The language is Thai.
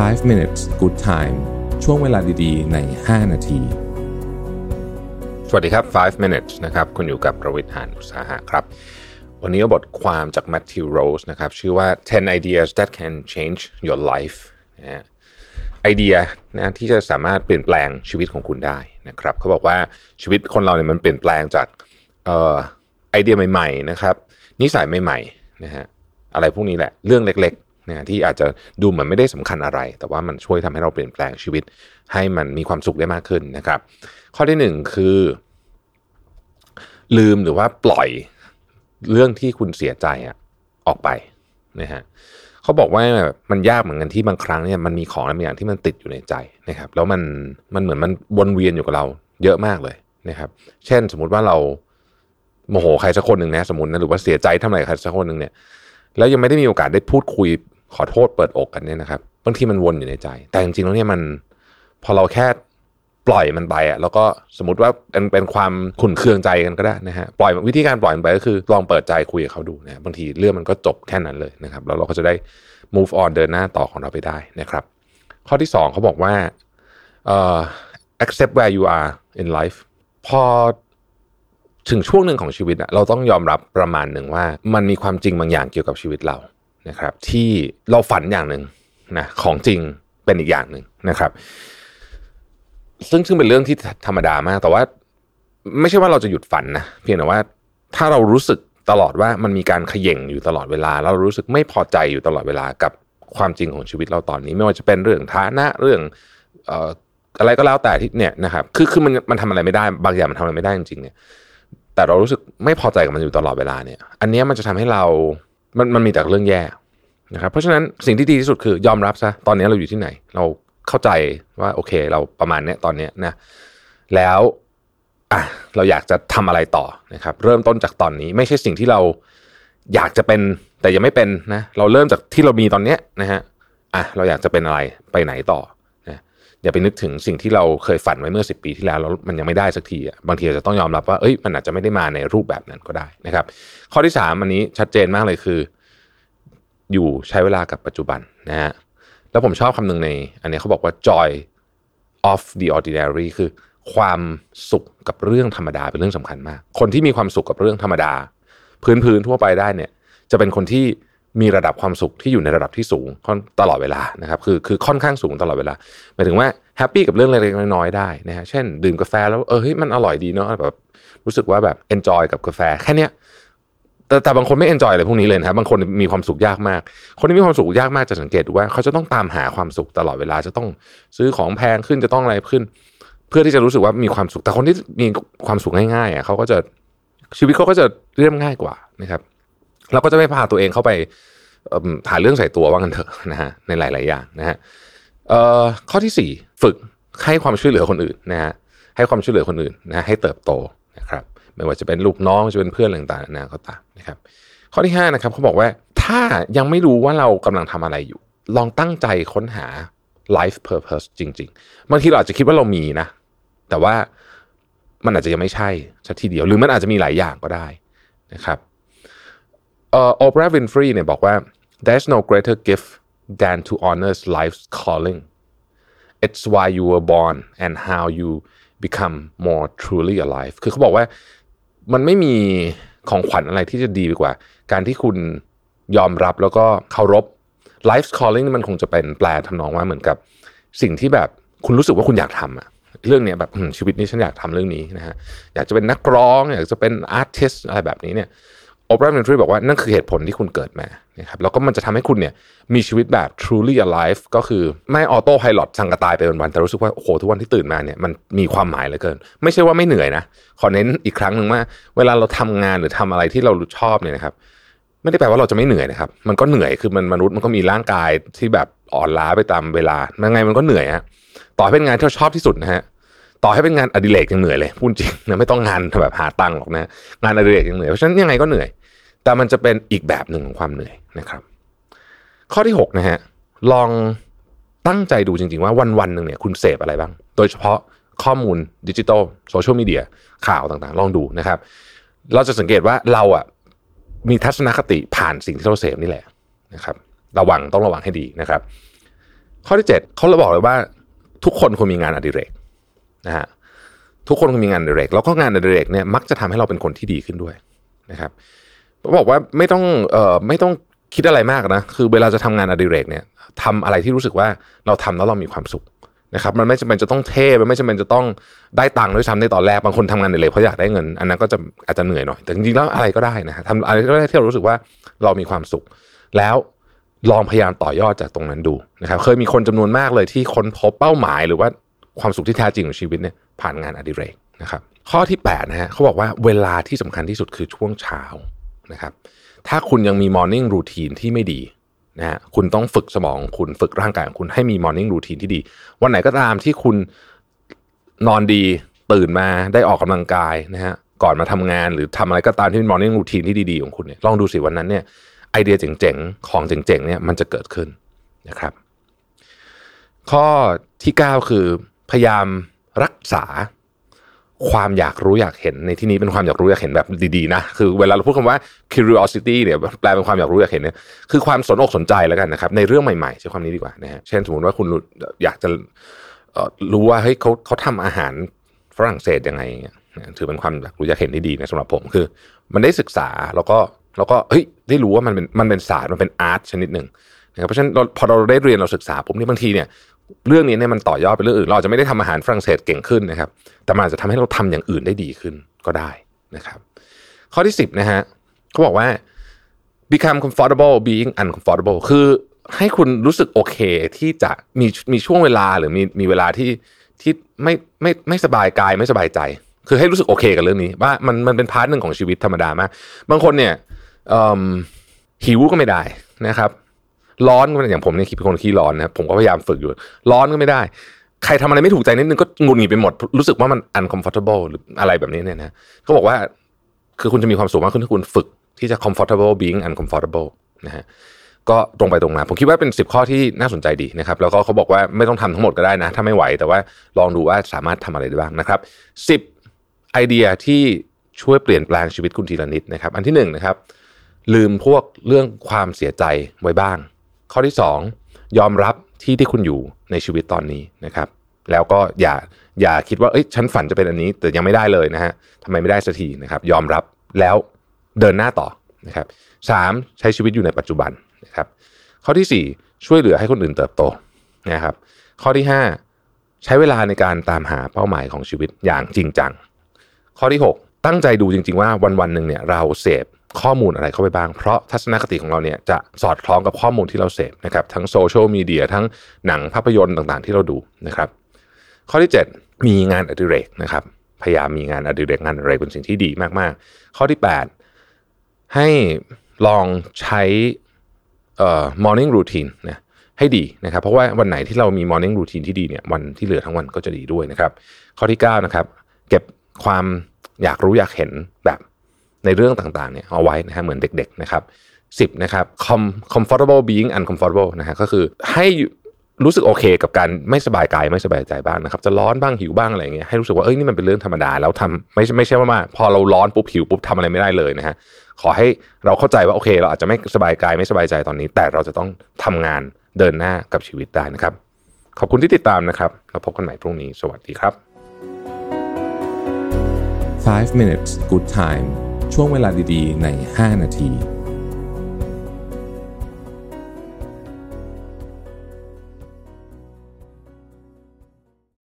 5 minutes good time ช่วงเวลาดีๆ ใน 5 นาที สวัสดีครับ 5 minutes นะครับ คุณอยู่กับประวิทยหานอุตสาหะครับ วันนี้บทความจาก Matthew Rose นะครับ ชื่อว่า 10 ideas that can change your life นะไอเดียนะที่จะสามารถเปลี่ยนแปลงชีวิตของคุณได้นะครับ เขาบอกว่าชีวิตคนเราเนี่ยมันเปลี่ยนแปลงจากเอ่อไอเดียใหม่ ๆ นะครับ นิสัยใหม่ๆนะฮะอะไรพวกนี้แหละ เรื่องเล็กๆ นะที่อาจจะดูเหมือนไม่ได้สำคัญอะไร แต่ว่ามันช่วยทำให้เราเปลี่ยนแปลงชีวิต ให้มันมีความสุขได้มากขึ้นนะครับ ข้อที่หนึ่งคือ ลืมหรือว่าปล่อยเรื่องที่คุณเสียใจอะออกไปนะฮะเขาบอกว่ามันยากเหมือนกันที่บางครั้งเนี่ยมันมีของอะไรบางอย่างที่มันติดอยู่ในใจนะครับ แล้วมันมันเหมือนมันวนเวียนอยู่กับเราเยอะมากเลยนะครับ เช่นสมมุติว่าเราโมโหใครสักคนหนึ่งนะสมมตินะหรือว่าเสียใจทำอะไรใครสักคนหนึ่งเนี่ยแล้วยังไม่ได้มีโอกาสได้พูดคุย ขอโทษเปิดอกกันเนี่ยนะครับบางทีมันวนอยู่ในใจ แต่จริงๆแล้วเนี่ยมันพอเราแค่ปล่อยมันไปอะแล้วก็สมมติว่าเป็นเป็นความขุนเคืองใจกันก็ได้นะฮะปล่อยวิธีการปล่อยมันไปก็คือลองเปิดใจคุยกับเขาดูนะบางทีเรื่องมันก็จบแค่นั้นเลยนะครับแล้วเราก็จะได้ move on เดินหน้าต่อของเราไปได้นะครับ ข้อที่สองเขาบอกว่าเอ่อ accept where you are in life พอถึงช่วงหนึ่งของชีวิตอะเราต้องยอมรับประมาณหนึ่งว่า มันมีความจริงบางอย่างเกี่ยวกับชีวิตเรา นะครับ ที่เราฝันอย่างหนึ่งนะของจริงเป็นอีกอย่างหนึ่งนะครับ ซึ่งซึ่งเป็นเรื่องที่ธรรมดามาก แต่ว่าไม่ใช่ว่าเราจะหยุดฝันนะเพียงแต่ว่าถ้าเรารู้สึกตลอดว่ามันมีการขย่งอยู่ตลอดเวลาแล้วเรารู้สึกไม่พอใจอยู่ตลอดเวลากับความจริงของชีวิตเราตอนนี้ ไม่ว่าจะเป็นเรื่องฐานะเรื่องออะไรก็แล้วแต่ที่เนี่ยนะครับคือคือมันมันทำอะไรไม่ได้ บางอย่างมันทำอะไรไม่ได้จริงๆเนี่ยแต่เรารู้สึกไม่พอใจกับมันอยู่ตลอดเวลาเนี่ย อันนี้มันจะทำให้เรา มันมันมีแต่เรื่องแย่นะครับเพราะฉะนั้นสิ่งที่ดีที่สุดคือยอมรับซะตอนนี้เราอยู่ที่ไหน เราเข้าใจว่าโอเคเราประมาณเนี้ยตอนเนี้ยนะแล้วอะเราอยากจะทำอะไรต่อนะครับ เริ่มต้นจากตอนนี้ไม่ใช่สิ่งที่เราอยากจะเป็นแต่ยังไม่เป็นนะเราเริ่มจากที่เรามีตอนเนี้ยนะฮะอะเราอยากจะเป็นอะไรไปไหนต่อ อย่าไปนึกถึงสิ่งที่เราเคยฝันไว้เมื่อ 10 ปีที่แล้วแล้วมันยังไม่ได้สักทีอะบางทีเราจะต้องยอมรับว่าเอ้ยมันอาจจะไม่ได้มาในรูปแบบนั้นก็ได้นะครับ ข้อที่ 3 อันนี้ชัดเจนมากเลยคือ อยู่ใช้เวลากับปัจจุบันนะฮะแล้วผมชอบคำหนึ่งใน อันนี้เขาบอกว่า joy of the ordinary คือความสุขกับเรื่องธรรมดาเป็นเรื่องสำคัญมาก คนที่มีความสุขกับเรื่องธรรมดา พื้นๆทั่วไปได้เนี่ย จะเป็นคนที่ มีระดับความสุขที่อยู่ในระดับที่สูงตลอดเวลานะครับคือคือค่อนข้างสูงตลอดเวลาหมายถึงว่า happy กับเรื่องเล็กๆน้อยๆได้นะฮะเช่น ดื่มกาแฟแล้วเออเฮ้ยมันอร่อยดีเนาะแบบรู้สึกว่าแบบ enjoy กับกาแฟแค่เนี้ยแต่แต่บางคนไม่ enjoy อะไรพวกนี้เลยนะครับบางคนมีความสุขยากมาก คนที่มีความสุขยากมากจะสังเกตดูว่า เขาจะต้องตามหาความสุขตลอดเวลาจะต้องซื้อของแพงขึ้นจะต้องอะไรขึ้น เพื่อที่จะรู้สึกว่ามีความสุขแต่คนที่มีความสุขง่ายๆอะเขาก็จะชีวิตเขาก็จะเรียบง่ายกว่านะครับ เราก็จะไม่พาตัวเองเข้าไปหาเรื่องใส่ตัวว่ากันเถอะนะฮะในหลาย ๆ อย่างนะฮะข้อที่สี่ฝึกให้ความช่วยเหลือคนอื่นนะฮะให้ความช่วยเหลือคนอื่นนะให้เติบโตนะครับไม่ว่าจะเป็นลูกน้องจะเป็นเพื่อนต่างๆนะก็ตามนะครับข้อที่ห้านะครับเขาบอกว่าถ้ายังไม่รู้ว่าเรากำลังทำอะไรอยู่ ลองตั้งใจค้นหา life purpose จริงๆบางทีเราอาจจะคิดว่าเรามีนะ แต่ว่ามันอาจจะยังไม่ใช่สักทีเดียว หรือมันอาจจะมีหลายอย่างก็ได้นะครับ โอปราห์วินฟรีเนี่ยบอกว่า there's no greater gift than to honor life's calling it's why you were born and how you become more truly alive คือเขาบอกว่ามันไม่มีของขวัญอะไรที่จะดีไปกว่า การที่คุณยอมรับแล้วก็เคารพ life's calling มันคงจะเป็นแปลทำนองว่าเหมือนกับ สิ่งที่แบบคุณรู้สึกว่าคุณอยากทำอะเรื่องเนี้ยแบบชีวิตนี้ฉันอยากทำเรื่องนี้นะฮะอยากจะเป็นนักร้อง อยากจะเป็นอาร์ติสอะไรแบบนี้เนี่ย โอปราห์วินฟรีบอกว่านั่นคือเหตุผลที่คุณเกิดมานะครับแล้วก็มันจะทำให้คุณเนี่ยมีชีวิตแบบ truly alive ก็คือไม่ออโต้ไพายロสังกตายไปวันๆแต่รู้สึกว่าโอ้โหทุกวันที่ตื่นมาเนี่ยมันมีความหมายเหลือเกิน ไม่ใช่ว่าไม่เหนื่อยนะขอเน้นอีกครั้งหนึ่งว่า เวลาเราทำงานหรือทำอะไรที่เราชอบเนี่ยนะครับ ไม่ได้แปลว่าเราจะไม่เหนื่อยนะครับ มันก็เหนื่อยคือมันมนุษย์มันก็มีร่างกายที่แบบอ่อนล้าไปตามเวลายังไงมันก็เหนื่อยฮะต่อให้เป็นงานที่เราชอบที่สุดนะฮะต่อให้เป็นงานอดิเรกยังเหนื่อยเลยพูดจริงนะไม่ต้องงานแบบหาตังค์หรอกนะงานอดิเรกยังเหนื่อยเพราะฉะนั้นยังไงก็เหนื่อย แต่มันจะเป็นอีกแบบหนึ่งของความเหนื่อยนะครับ ข้อที่6นะฮะลองตั้งใจดูจริง ๆ ว่าวันวันหนึ่งเนี่ยคุณเสพอะไรบ้าง โดยเฉพาะข้อมูลดิจิทัลโซเชียลมีเดียข่าวต่างๆ ลองดูนะครับ เราจะสังเกตว่าเราอะมีทัศนคติผ่านสิ่งที่เราเสพนี่แหละนะครับ ระวังต้องระวังให้ดีนะครับ ข้อที่ 7เขาเราบอกเลยว่าทุกคนควรมีงานอดิเรกนะฮะทุกคนควรมีงานอดิเรก แล้วก็งานอดิเรกเนี่ยมักจะทำให้เราเป็นคนที่ดีขึ้นด้วยนะครับ บอกว่าไม่ต้องเอ่อไม่ต้องคิดอะไรมากนะคือเวลาจะทำงานอดิเรกเนี่ยทำอะไรที่รู้สึกว่าเราทำแล้วเรามีความสุขนะครับมันไม่จำเป็นจะต้องเท่มันไม่จำเป็นจะต้องได้ตังค์ด้วยซ้ำในตอนแรกบางคนทำงานอดิเรกเพราะอยากได้เงิน อันนั้นก็จะอาจจะเหนื่อยหน่อย แต่จริงๆแล้วอะไรก็ได้นะฮะทำอะไรก็ได้ที่เรารู้สึกว่าเรามีความสุข แล้วลองพยายามต่อยอดจากตรงนั้นดูนะครับ เคยมีคนจำนวนมากเลยที่ค้นพบเป้าหมาย หรือว่าความสุขที่แท้จริงของชีวิตเนี่ยผ่านงานอดิเรกนะครับ ข้อที่8นะฮะเขาบอกว่าเวลาที่สำคัญที่สุดคือช่วงเช้า นะครับถ้าคุณยังมี morning routine ที่ไม่ดีนะฮะคุณต้องฝึกสมองคุณฝึกร่างกายของคุณให้มี morning routine ที่ดี วันไหนก็ตามที่คุณนอนดีตื่นมาได้ออกกำลังกายนะฮะก่อนมาทำงานหรือทำอะไรก็ตามที่เป็น morning routine ที่ดีๆของคุณเนี่ยลองดูสิวันนั้นเนี่ยไอเดียเจ๋งๆ ของเจ๋งๆเนี่ยมันจะเกิดขึ้นนะครับ ข้อที่ 9 คือพยายามรักษา ความอยากรู้อยากเห็นในที่นี้เป็นความอยากรู้อยากเห็นแบบดีๆนะคือเวลาเราพูดคำว่า curiosity เนี่ยแปลเป็นความอยากรู้อยากเห็นเนี่ยคือความสนอกสนใจแล้วกันนะครับในเรื่องใหม่ๆใช้ความนี้ดีกว่านะฮะเช่นสมมติว่าคุณอยากจะรู้ว่าเฮ้ยเขาเขาทำอาหารฝรั่งเศสยังไงถือเป็นความอยากรู้อยากเห็นที่ดีนะสำหรับผมคือ มันได้ศึกษาแล้วก็แล้วก็เฮ้ยได้รู้ว่ามันเป็นมันเป็นศาสตร์มันเป็นอาร์ตชนิดหนึ่งนะครับเพราะฉะนั้นพอเราได้เรียนเราศึกษาปุ๊บนี่บางทีเนี่ย เรื่องนี้เนี่ยมันต่อยอดไปเรื่องอื่น เราจะไม่ได้ทำอาหารฝรั่งเศสเก่งขึ้นนะครับ แต่มันอาจจะทำให้เราทำอย่างอื่นได้ดีขึ้นก็ได้นะครับ ข้อที่ 10นะฮะเขาบอกว่า become comfortable being uncomfortable คือให้คุณรู้สึกโอเคที่จะมีมีช่วงเวลาหรือมีมีเวลาที่ที่ไม่ไม่ไม่สบายกายไม่สบายใจ คือให้รู้สึกโอเคกับเรื่องนี้ ว่ามันมันเป็น part หนึ่งของชีวิตธรรมดามาก บางคนเนี่ยหิวก็ไม่ได้นะครับ ร้อนก็อย่างผมเนี่ยเป็นคนขี้ร้อนนะผมก็พยายามฝึกอยู่ ร้อนก็ไม่ได้ ใครทำอะไรไม่ถูกใจนิดนึงก็งุนหงิดไปหมด รู้สึกว่ามัน uncomfortable หรืออะไรแบบนี้เนี่ยนะเขาบอกว่าคือคุณจะมีความสุขมากขึ้นถ้าคุณฝึกที่จะ comfortable being uncomfortable นะฮะก็ตรงไปตรงมาผมคิดว่าเป็น 10 ข้อที่น่าสนใจดีนะครับ แล้วก็เขาบอกว่าไม่ต้องทำทั้งหมดก็ได้นะ ถ้าไม่ไหวแต่ว่าลองดูว่าสามารถทำอะไรได้บ้างนะครับ 10 ไอเดียที่ช่วยเปลี่ยนแปลงชีวิตคุณทีละนิดนะครับ อันที่1นนะครับลืมพวกเรื่องความเสียใจไว้บ้าง ข้อที่ 2 ยอมรับที่ที่คุณอยู่ในชีวิตตอนนี้นะครับ แล้วก็อย่าอย่าคิดว่าเอ้ยฉันฝันจะเป็นอันนี้ แต่ยังไม่ได้เลยนะฮะทำไมไม่ได้สักทีนะครับ ยอมรับแล้วเดินหน้าต่อนะครับสามใช้ชีวิตอยู่ในปัจจุบันนะครับ ข้อที่ 4 ช่วยเหลือให้คนอื่นเติบโตนะครับ ข้อที่ 5 ใช้เวลาในการตามหาเป้าหมายของชีวิตอย่างจริงจัง ข้อที่ 6 ตั้งใจดูจริง ๆ ว่าวันวันหนึ่งเนี่ยเราเสพ ข้อมูลอะไรเข้าไปบ้าง เพราะทัศนคติของเราเนี่ยจะสอดคล้องกับข้อมูลที่เราเสพนะครับทั้งโซเชียลมีเดียทั้งหนังภาพยนตร์ต่างๆ ที่เราดูนะครับ ข้อที่ 7 มีงานอดิเรกนะครับพยายามมีงานอดิเรกงานอดิเรเป็นสิ่งที่ดีมากๆ ข้อที่ 8 ให้ลองใช้เอ่อ morning routine นะให้ดีนะครับ เพราะว่าวันไหนที่เรามี morning routine ที่ดีเนี่ยวันที่เหลือทั้งวันก็จะดีด้วยนะครับ ข้อที่ 9 นะครับ เก็บความอยากรู้อยากเห็นแบบ ในเรื่องต่างๆเนี่ยเอาไว้นะฮะเหมือนเด็กๆนะครับ10นะครับ comfortable being uncomfortable นะฮะก็คือให้รู้สึกโอเคกับการไม่สบายกายไม่สบายใจบ้างนะครับ จะร้อนบ้างหิวบ้างอะไรเงี้ยให้รู้สึกว่าเอ้ยนี่มันเป็นเรื่องธรรมดาแล้วทำไม่ไม่ใช่ว่ามาพอเราร้อนปุ๊บหิวปุ๊บทำอะไรไม่ได้เลยนะฮะขอให้เราเข้าใจว่าโอเค เราอาจจะไม่สบายกายไม่สบายใจตอนนี้ แต่เราจะต้องทำงานเดินหน้ากับชีวิตได้นะครับ ขอบคุณที่ติดตามนะครับ แล้วพบกันใหม่พรุ่งนี้ สวัสดีครับ 5 minutes good time ช่วงเวลาดีๆ ใน 5 นาที